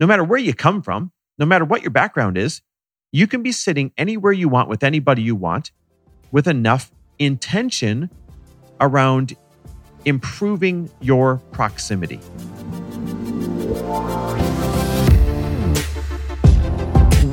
no matter where you come from, no matter what your background is, you can be sitting anywhere you want with anybody you want with enough intention around improving your proximity.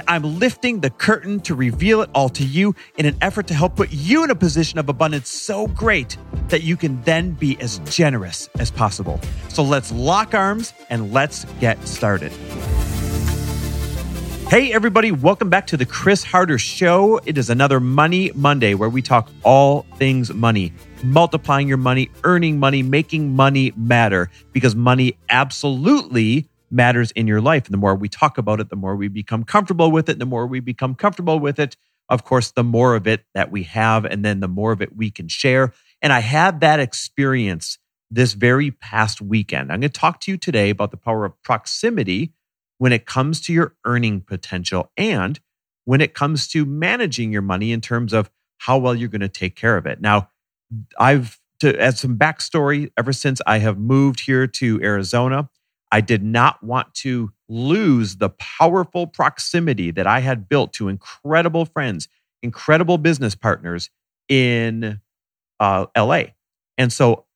and I'm lifting the curtain to reveal it all to you in an effort to help put you in a position of abundance so great that you can then be as generous as possible. So let's lock arms and let's get started. Hey, everybody, welcome back to the Chris Harder Show. It is another Money Monday where we talk all things money, multiplying your money, earning money, making money matter because money absolutely matters in your life. And the more we talk about it, the more we become comfortable with it. The more we become comfortable with it, of course, the more of it that we have, and then the more of it we can share. And I had that experience this very past weekend. I'm going to talk to you today about the power of proximity when it comes to your earning potential and when it comes to managing your money in terms of how well you're going to take care of it. Now, I've to add some backstory, ever since I have moved here to Arizona, I did not want to lose the powerful proximity that I had built to incredible friends, incredible business partners in uh, LA. And so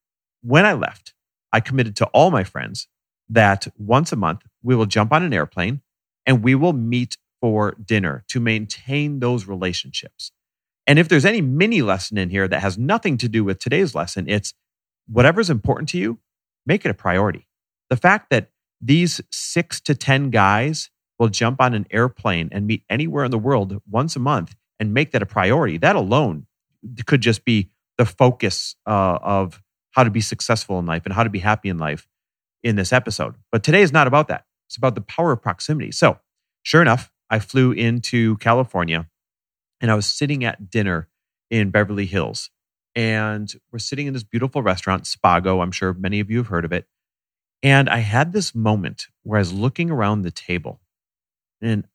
when I left, I committed to all my friends that once a month we will jump on an airplane and we will meet for dinner to maintain those relationships. And if there's any mini lesson in here that has nothing to do with today's lesson, it's whatever's important to you, make it a priority. The fact that these six to 10 guys will jump on an airplane and meet anywhere in the world once a month and make that a priority, that alone could just be the focus uh, of how to be successful in life and how to be happy in life in this episode. But today is not about that. It's about the power of proximity. So, sure enough, I flew into California and I was sitting at dinner in Beverly Hills. And we're sitting in this beautiful restaurant, Spago. I'm sure many of you have heard of it. And I had this moment where I was looking around the table and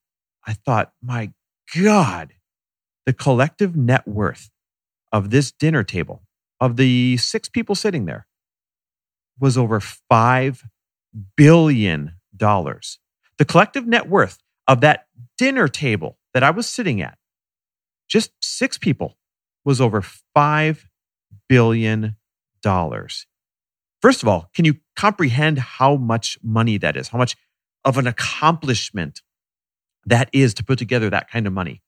I thought, my God, the collective net worth of this dinner table, of the six people sitting there, was over $5 billion. The collective net worth of that dinner table that I was sitting at, just six people, was over $5 billion. First of all, can you comprehend how much money that is? How much of an accomplishment that is to put together that kind of money?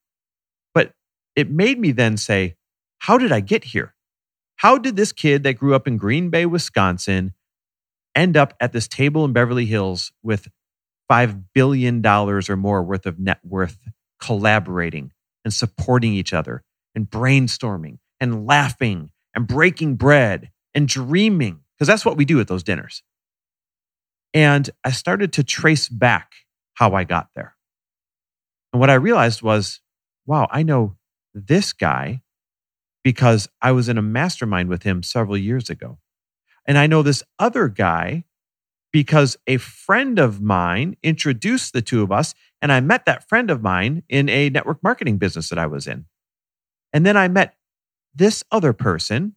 But it made me then say, how did I get here? How did this kid that grew up in Green Bay, Wisconsin, end up at this table in Beverly Hills with $5 billion or more worth of net worth collaborating and supporting each other and brainstorming and laughing and breaking bread and dreaming because that's what we do at those dinners. And I started to trace back how I got there. And what I realized was, wow, I know this guy because I was in a mastermind with him several years ago. And I know this other guy because a friend of mine introduced the two of us. And I met that friend of mine in a network marketing business that I was in. And then I met this other person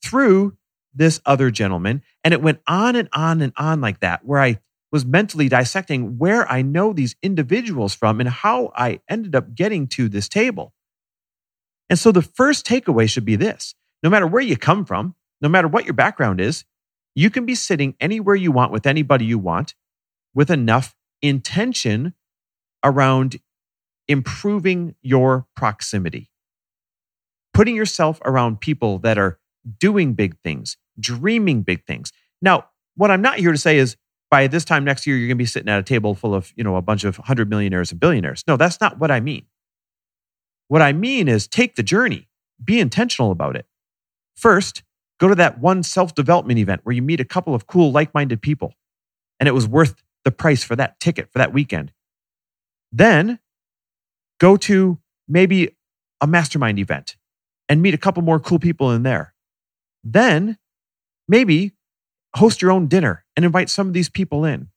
through this other gentleman. And it went on and on and on like that, where I was mentally dissecting where I know these individuals from and how I ended up getting to this table. And so the first takeaway should be this no matter where you come from, no matter what your background is, you can be sitting anywhere you want with anybody you want with enough intention around improving your proximity. Putting yourself around people that are doing big things, dreaming big things. Now, what I'm not here to say is by this time next year, you're going to be sitting at a table full of, you know, a bunch of hundred millionaires and billionaires. No, that's not what I mean. What I mean is take the journey, be intentional about it. First, go to that one self development event where you meet a couple of cool, like minded people, and it was worth the price for that ticket for that weekend. Then go to maybe a mastermind event and meet a couple more cool people in there. Then maybe host your own dinner and invite some of these people in.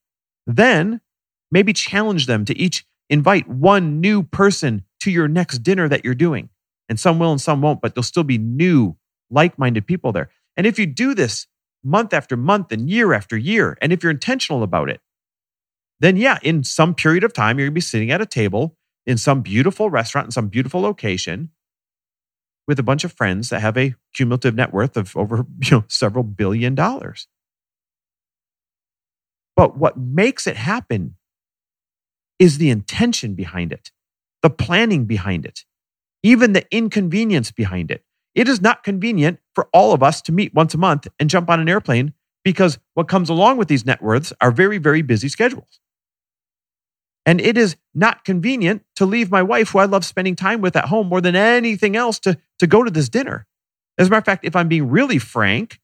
Then maybe challenge them to each invite one new person to your next dinner that you're doing. And some will and some won't, but there'll still be new like minded people there. And if you do this month after month and year after year, and if you're intentional about it, then yeah, in some period of time, you're going to be sitting at a table in some beautiful restaurant in some beautiful location with a bunch of friends that have a cumulative net worth of over you know, several billion dollars. But what makes it happen is the intention behind it, the planning behind it, even the inconvenience behind it. It is not convenient for all of us to meet once a month and jump on an airplane because what comes along with these net worths are very, very busy schedules. And it is not convenient to leave my wife, who I love spending time with at home more than anything else, to, to go to this dinner. As a matter of fact, if I'm being really frank,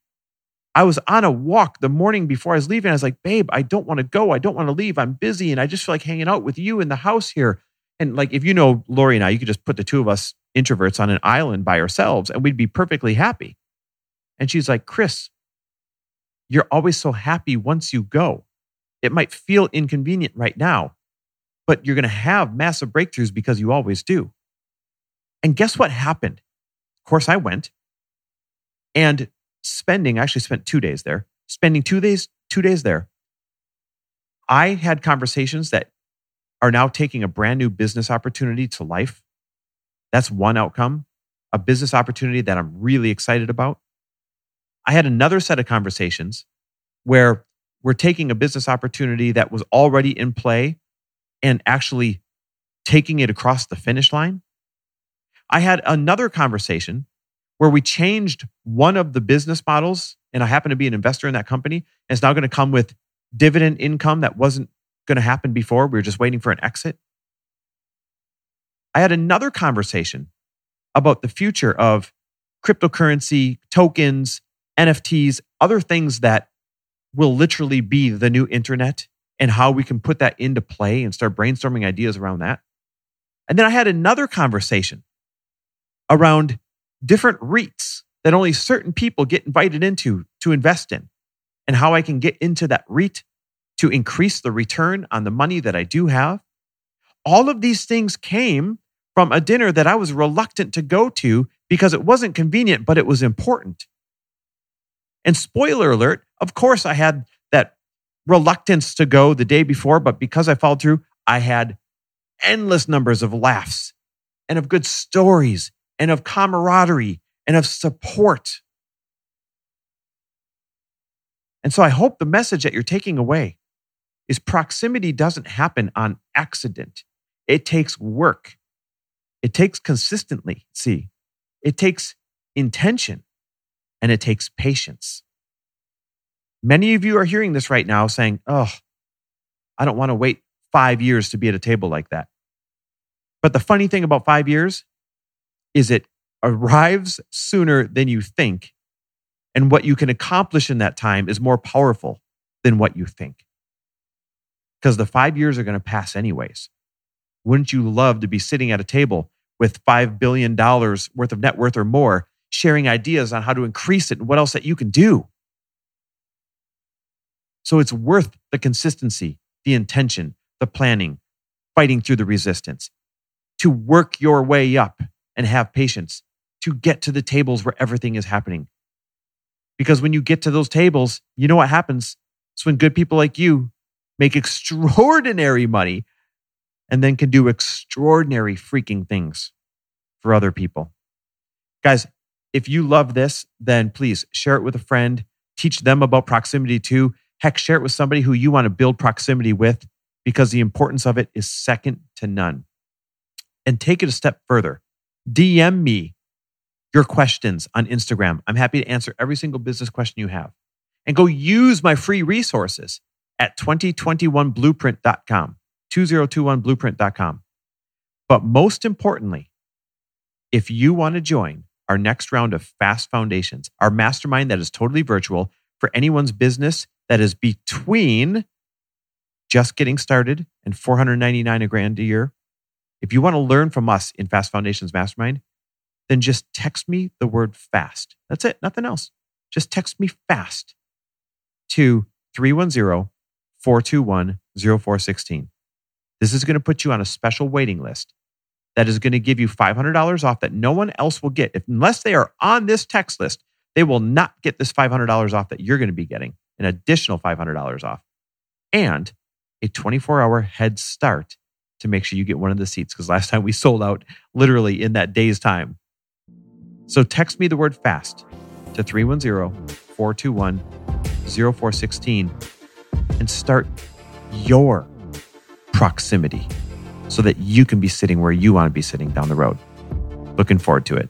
I was on a walk the morning before I was leaving. I was like, babe, I don't want to go. I don't want to leave. I'm busy and I just feel like hanging out with you in the house here. And like, if you know Lori and I, you could just put the two of us introverts on an island by ourselves and we'd be perfectly happy. And she's like, Chris, you're always so happy once you go. It might feel inconvenient right now, but you're going to have massive breakthroughs because you always do. And guess what happened? Of course, I went. And spending, I actually spent two days there, spending two days, two days there. I had conversations that are now taking a brand new business opportunity to life. That's one outcome, a business opportunity that I'm really excited about. I had another set of conversations where we're taking a business opportunity that was already in play and actually taking it across the finish line. I had another conversation where we changed one of the business models, and I happen to be an investor in that company, and it's now going to come with dividend income that wasn't going to happen before. We were just waiting for an exit. I had another conversation about the future of cryptocurrency, tokens, NFTs, other things that will literally be the new internet and how we can put that into play and start brainstorming ideas around that. And then I had another conversation around different REITs that only certain people get invited into to invest in and how I can get into that REIT to increase the return on the money that I do have. All of these things came from a dinner that I was reluctant to go to because it wasn't convenient, but it was important. And spoiler alert, of course, I had reluctance to go the day before, but because I followed through, I had endless numbers of laughs and of good stories and of camaraderie and of support. And so I hope the message that you're taking away is proximity doesn't happen on accident. It takes work. It takes consistently, see, it takes intention and it takes patience. Many of you are hearing this right now saying, Oh, I don't want to wait five years to be at a table like that. But the funny thing about five years is it arrives sooner than you think. And what you can accomplish in that time is more powerful than what you think. Because the five years are going to pass anyways. Wouldn't you love to be sitting at a table with $5 billion worth of net worth or more, sharing ideas on how to increase it and what else that you can do? So it's worth the consistency, the intention, the planning, fighting through the resistance to work your way up and have patience to get to the tables where everything is happening. Because when you get to those tables, you know what happens? It's when good people like you make extraordinary money and then can do extraordinary freaking things for other people. Guys, if you love this, then please share it with a friend, teach them about proximity too. Heck, share it with somebody who you want to build proximity with because the importance of it is second to none. And take it a step further. DM me your questions on Instagram. I'm happy to answer every single business question you have. And go use my free resources at 2021blueprint.com, 2021blueprint.com. But most importantly, if you want to join our next round of Fast Foundations, our mastermind that is totally virtual for anyone's business that is between just getting started and 499 a grand a year, if you want to learn from us in Fast Foundations Mastermind, then just text me the word fast. That's it, nothing else. Just text me fast to 310 421 0416. This is going to put you on a special waiting list that is going to give you $500 off that no one else will get. If, unless they are on this text list, they will not get this $500 off that you're going to be getting, an additional $500 off, and a 24 hour head start to make sure you get one of the seats. Because last time we sold out literally in that day's time. So text me the word fast to 310 421 0416 and start your proximity so that you can be sitting where you want to be sitting down the road. Looking forward to it.